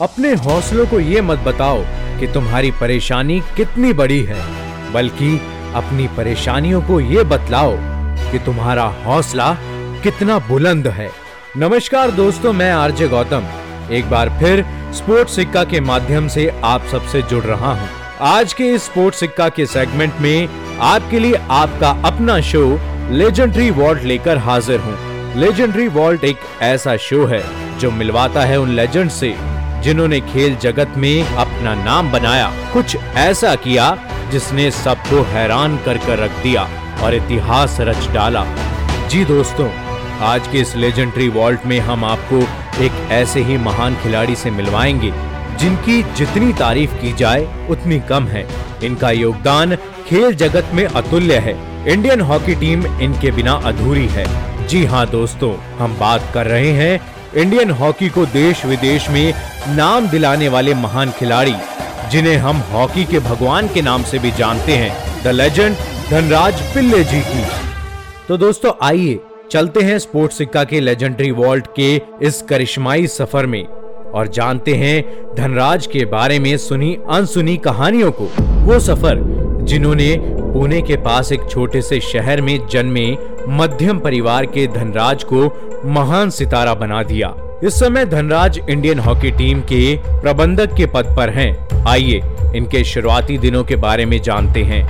अपने हौसलों को ये मत बताओ कि तुम्हारी परेशानी कितनी बड़ी है, बल्कि अपनी परेशानियों को ये बतलाओ कि तुम्हारा हौसला कितना बुलंद है। नमस्कार दोस्तों, मैं आरजे गौतम। एक बार फिर स्पोर्ट्स सिक्का के माध्यम से आप सबसे जुड़ रहा हूँ। आज के इस स्पोर्ट्स सिक्का के सेगमेंट में आपके लिए आपका अपना शो लेजेंडरी वॉल्ट लेकर हाजिर हूँ। लेजेंडरी वॉल्ट एक ऐसा शो है जो मिलवाता है उन लेजेंड से। जिन्होंने खेल जगत में अपना नाम बनाया। कुछ ऐसा किया जिसने सबको हैरान कर कर रख दिया और इतिहास रच डाला। जी दोस्तों, आज के इस लेजेंडरी वॉल्ट में हम आपको एक ऐसे ही महान खिलाड़ी से मिलवाएँगे, जिनकी जितनी तारीफ़ की जाए, उतनी कम है। इनका योगदान खेल जगत में अतुल्य है। इंडियन हॉकी टीम इनके बिना अधूरी है। जी हाँ दोस्तों, हम बात कर रहे हैं इंडियन हॉकी को देश विदेश में नाम दिलाने वाले महान खिलाड़ी, जिन्हें हम हॉकी के भगवान के नाम से भी जानते हैं, द लेजेंड धनराज पिल्ले जी की। तो दोस्तों, आइए चलते हैं स्पोर्ट्स सिक्का के लेजेंडरी वॉल्ट के इस करिश्माई सफ़र में और जानते हैं धनराज के बारे में सुनी अनसुनी कहानियों को। वो सफ़र, जिन्होंने पुणे के पास एक छोटे से शहर में जन्मे मध्यम परिवार के धनराज को महान सितारा बना दिया। इस समय धनराज इंडियन हॉकी टीम के प्रबंधक के पद पर हैं। आइए, इनके शुरुआती दिनों के बारे में जानते हैं।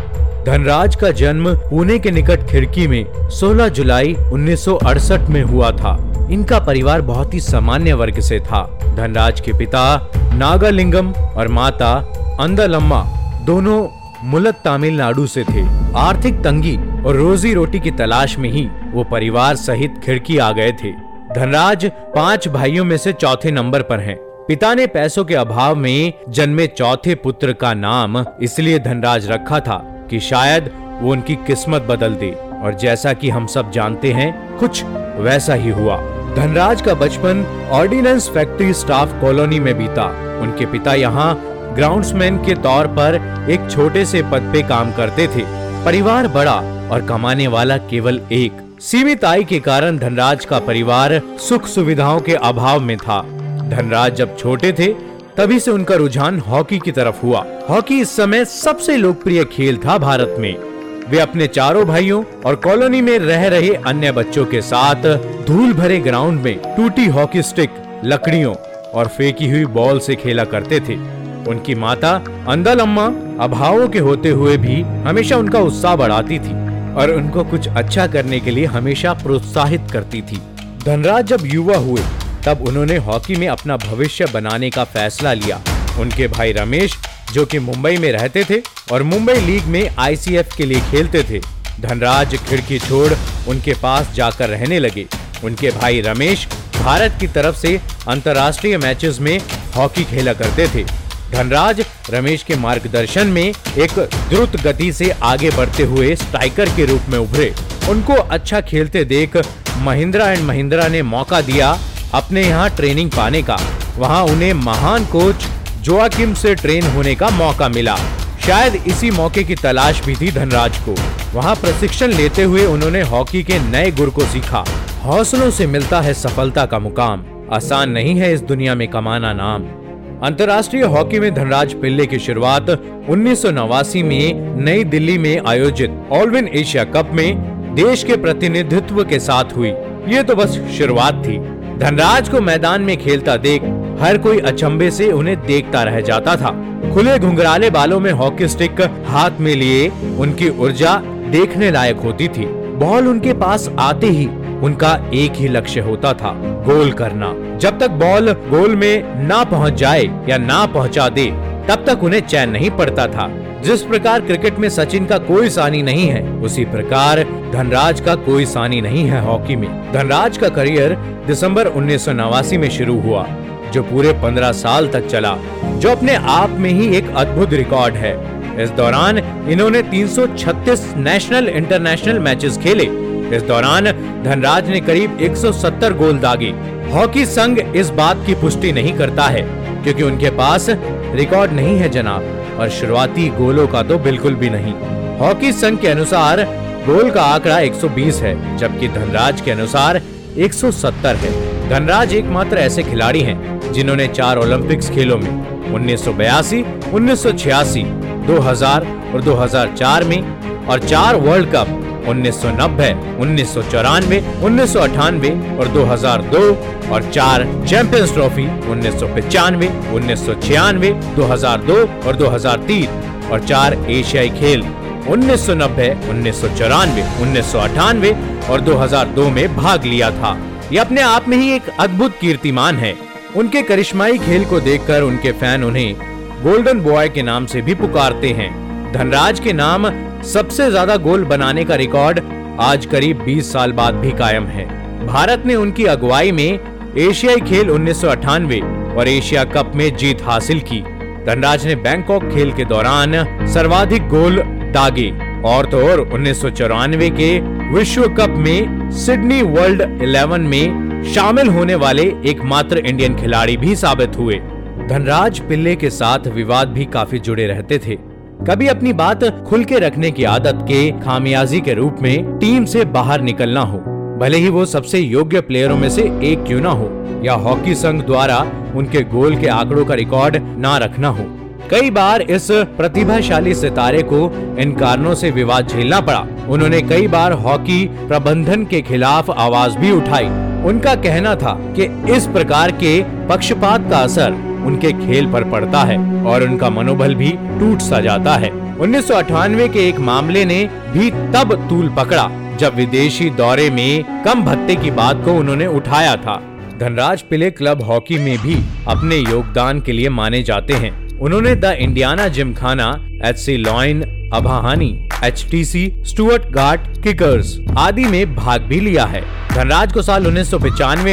धनराज का जन्म पुणे के निकट खिड़की में 16 जुलाई 1968 में हुआ था। इनका परिवार बहुत ही सामान्य वर्ग से था। धनराज के पिता नागालिंगम और माता अंदलम्मा दोनों मुलक तमिलनाडु से थे। आर्थिक तंगी और रोजी रोटी की तलाश में ही वो परिवार सहित खिड़की आ गए थे। धनराज पाँच भाइयों में से चौथे नंबर पर हैं। पिता ने पैसों के अभाव में जन्मे चौथे पुत्र का नाम इसलिए धनराज रखा था कि शायद वो उनकी किस्मत बदल दे और जैसा कि हम सब जानते हैं, कुछ वैसा ही हुआ। धनराज का बचपन ऑर्डिनेंस फैक्ट्री स्टाफ कॉलोनी में बीता। उनके पिता यहाँ ग्राउंड्समैन के तौर पर एक छोटे से पद पे काम करते थे। परिवार बड़ा और कमाने वाला केवल एक। सीमित आय के कारण धनराज का परिवार सुख सुविधाओं के अभाव में था। धनराज जब छोटे थे, तभी से उनका रुझान हॉकी की तरफ़ हुआ। हॉकी इस समय सबसे लोकप्रिय खेल था भारत में। वे अपने चारों भाइयों और कॉलोनी में रह रहे अन्य बच्चों के साथ धूल भरे ग्राउंड में टूटी हॉकी स्टिक, लकड़ियों और फेंकी हुई बॉल से खेला करते थे। उनकी माता अंदल अम्मा अभावों के होते हुए भी हमेशा उनका उत्साह बढ़ाती थी और उनको कुछ अच्छा करने के लिए हमेशा प्रोत्साहित करती थी। धनराज जब युवा हुए, तब उन्होंने हॉकी में अपना भविष्य बनाने का फैसला लिया। उनके भाई रमेश, जो कि मुंबई में रहते थे और मुंबई लीग में आईसीएफ के लिए खेलते थे, धनराज खिड़की छोड़ उनके पास जाकर रहने लगे। उनके भाई रमेश भारत की तरफ़ से अंतर्राष्ट्रीय मैचेस में हॉकी खेला करते थे। धनराज रमेश के मार्गदर्शन में एक द्रुत गति से आगे बढ़ते हुए स्ट्राइकर के रूप में उभरे। उनको अच्छा खेलते देख महिंद्रा एंड महिंद्रा ने मौका दिया अपने यहाँ ट्रेनिंग पाने का। वहाँ उन्हें महान कोच जोआकिम से ट्रेन होने का मौका मिला। शायद इसी मौके की तलाश भी थी धनराज को। वहाँ प्रशिक्षण लेते हुए उन्होंने हॉकी के नए गुर को सीखा। हौसलों से मिलता है सफलता का मुकाम। आसान नहीं है इस दुनिया में कमाना नाम। अंतर्राष्ट्रीय हॉकी में धनराज पिल्ले की शुरुआत उन्नीस सौ नवासी में नई दिल्ली में आयोजित ऑलविन एशिया कप में देश के प्रतिनिधित्व के साथ हुई। ये तो बस शुरुआत थी। धनराज को मैदान में खेलता देख हर कोई अचंबे से उन्हें देखता रह जाता था। खुले घुंघराले बालों में हॉकी स्टिक हाथ में लिए उनकी ऊर्जा देखने लायक होती थी। बॉल उनके पास आते ही उनका एक ही लक्ष्य होता था, गोल करना। जब तक बॉल गोल में ना पहुँच जाए या ना पहुँचा दे, तब तक उन्हें चैन नहीं पड़ता था। जिस प्रकार क्रिकेट में सचिन का कोई सानी नहीं है, उसी प्रकार धनराज का कोई सानी नहीं है हॉकी में। धनराज का करियर दिसंबर उन्नीस सौ नवासी में शुरू हुआ, जो पूरे 15 साल तक चला, जो अपने आप में ही एक अद्भुत रिकॉर्ड है। इस दौरान इन्होंने 336 नेशनल इंटरनेशनल मैचेस खेले इस दौरान धनराज ने करीब 170 गोल दागे। हॉकी संघ इस बात की पुष्टि नहीं करता है क्योंकि उनके पास रिकॉर्ड नहीं है जनाब और शुरुआती गोलों का तो बिल्कुल भी नहीं। हॉकी संघ के अनुसार गोल का आंकड़ा 120 है जबकि धनराज के अनुसार 170 है। धनराज एकमात्र ऐसे खिलाड़ी हैं जिन्होंने चार ओलंपिक्स खेलों में 1982, 1986, 2000 और 2004 में और चार वर्ल्ड कप 1990, उन्नीस सौ चौरानवे उन्नीस सौ अठानवे और 2002 और चार चैंपियंस ट्रॉफी उन्नीस सौ पचानवे उन्नीस सौ छियानवे दो हज़ार दो और 2003 और चार एशियाई खेल 1990, उन्नीस सौ चौरानवे उन्नीस सौ अठानवे और 2002 में भाग लिया था। ये अपने आप में ही एक अद्भुत कीर्तिमान है। उनके करिश्माई खेल को देखकर उनके फ़ैन उन्हें गोल्डन बॉय के नाम से भी पुकारते हैं। धनराज के नाम सबसे ज़्यादा गोल बनाने का रिकॉर्ड आज करीब 20 साल बाद भी कायम है। भारत ने उनकी अगुवाई में एशियाई खेल उन्नीस सौ अठानवे और एशिया कप में जीत हासिल की। धनराज ने बैंकॉक खेल के दौरान सर्वाधिक गोल दागे और तो और उन्नीस सौ चौरानवे के विश्व कप में सिडनी वर्ल्ड 11 में शामिल होने वाले एकमात्र इंडियन खिलाड़ी भी साबित हुए। धनराज पिल्ले के साथ विवाद भी काफ़ी जुड़े रहते थे। कभी अपनी बात खुल के रखने की आदत के खामियाजी के रूप में टीम से बाहर निकलना हो, भले ही वो सबसे योग्य प्लेयरों में से एक क्यों ना हो, या हॉकी संघ द्वारा उनके गोल के आंकड़ों का रिकॉर्ड ना रखना हो। कई बार इस प्रतिभाशाली सितारे को इन कारणों से विवाद झेलना पड़ा। उन्होंने कई बार हॉकी प्रबंधन के खिलाफ आवाज़ भी उठाई। उनका कहना था कि इस प्रकार के पक्षपात का असर उनके खेल पर पड़ता है और उनका मनोबल भी टूट सा जाता है। उन्नीस सौ अठानवे के एक मामले ने भी तब तूल पकड़ा, जब विदेशी दौरे में कम भत्ते की बात को उन्होंने उठाया था। धनराज पिले क्लब हॉकी में भी अपने योगदान के लिए माने जाते हैं। उन्होंने the Indiana Gymkhana, H C Lion, Abahani H T C Stuart Guard, kickers आदि में भाग भी लिया है। धनराज को साल उन्नीस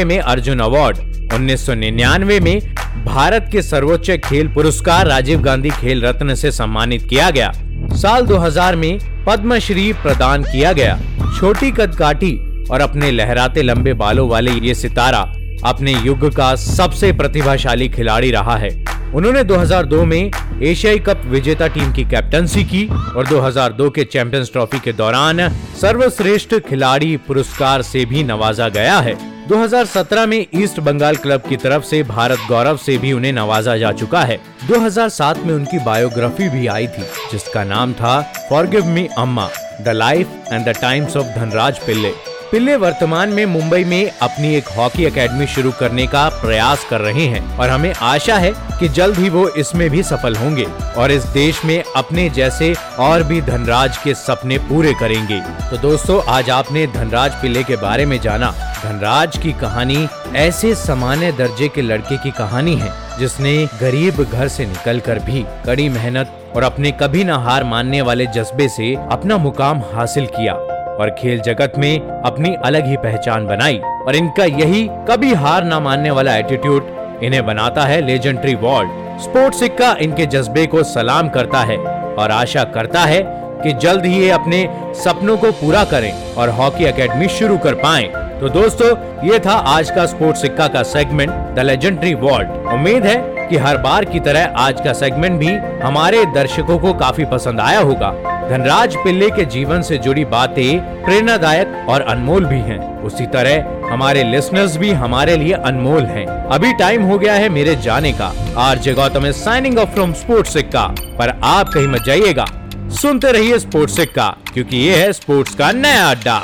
में अर्जुन अवार्ड, उन्नीस सौ निन्यानवे में भारत के सर्वोच्च खेल पुरस्कार राजीव गांधी खेल रत्न से सम्मानित किया गया। साल 2000 में पद्मश्री प्रदान किया गया। छोटी कदकाठी और अपने लहराते लंबे बालों वाले ये सितारा अपने युग का सबसे प्रतिभाशाली खिलाड़ी रहा है। उन्होंने 2002 में एशियाई कप विजेता टीम की कैप्टनसी की और 2002 के चैंपियंस ट्रॉफी के दौरान सर्वश्रेष्ठ खिलाड़ी पुरस्कार से भी नवाजा गया है। 2017 में ईस्ट बंगाल क्लब की तरफ़ से भारत गौरव से भी उन्हें नवाजा जा चुका है। 2007 में उनकी बायोग्राफी भी आई थी, जिसका नाम था forgive me Amma, the life and the times of Dhanraj Pillay. Pillay वर्तमान में मुंबई में अपनी एक हॉकी एकेडमी शुरू करने का प्रयास कर रहे हैं और हमें आशा है कि जल्द ही वो इसमें भी सफल होंगे और इस देश में अपने जैसे और भी धनराज के सपने पूरे करेंगे। तो दोस्तों, आज आपने धनराज पिल्ले के बारे में जाना। धनराज की कहानी ऐसे सामान्य दर्जे के लड़के की कहानी है, जिसने गरीब घर से निकलकर भी कड़ी मेहनत और अपने कभी न हार मानने वाले जज्बे से अपना मुकाम हासिल किया। और खेल जगत में अपनी अलग ही पहचान बनाई और इनका यही कभी हार ना मानने वाला एटीट्यूड इन्हें बनाता है लेजेंडरी वर्ल्ड स्पोर्ट्स सिक्का इनके जज्बे को सलाम करता है और आशा करता है कि जल्द ही ये अपने सपनों को पूरा करें और हॉकी एकेडमी शुरू कर पाएँ। तो दोस्तों, ये था आज का स्पोर्ट्स सिक्का का सेगमेंट द लेजेंडरी वर्ल्ड उम्मीद है कि हर बार की तरह आज का सेगमेंट भी हमारे दर्शकों को काफ़ी पसंद आया होगा। धनराज पिल्ले के जीवन से जुड़ी बातें प्रेरणादायक और अनमोल भी हैं। उसी तरह, हमारे लिसनर्स भी हमारे लिए अनमोल हैं। अभी टाइम हो गया है मेरे जाने का R J Gautam signing off from sport सिक्का पर आप कहीं मत जाइएगा सुनते रहिए स्पोर्ट्स सिक्का, क्योंकि ये है स्पोर्ट्स का नया अड्डा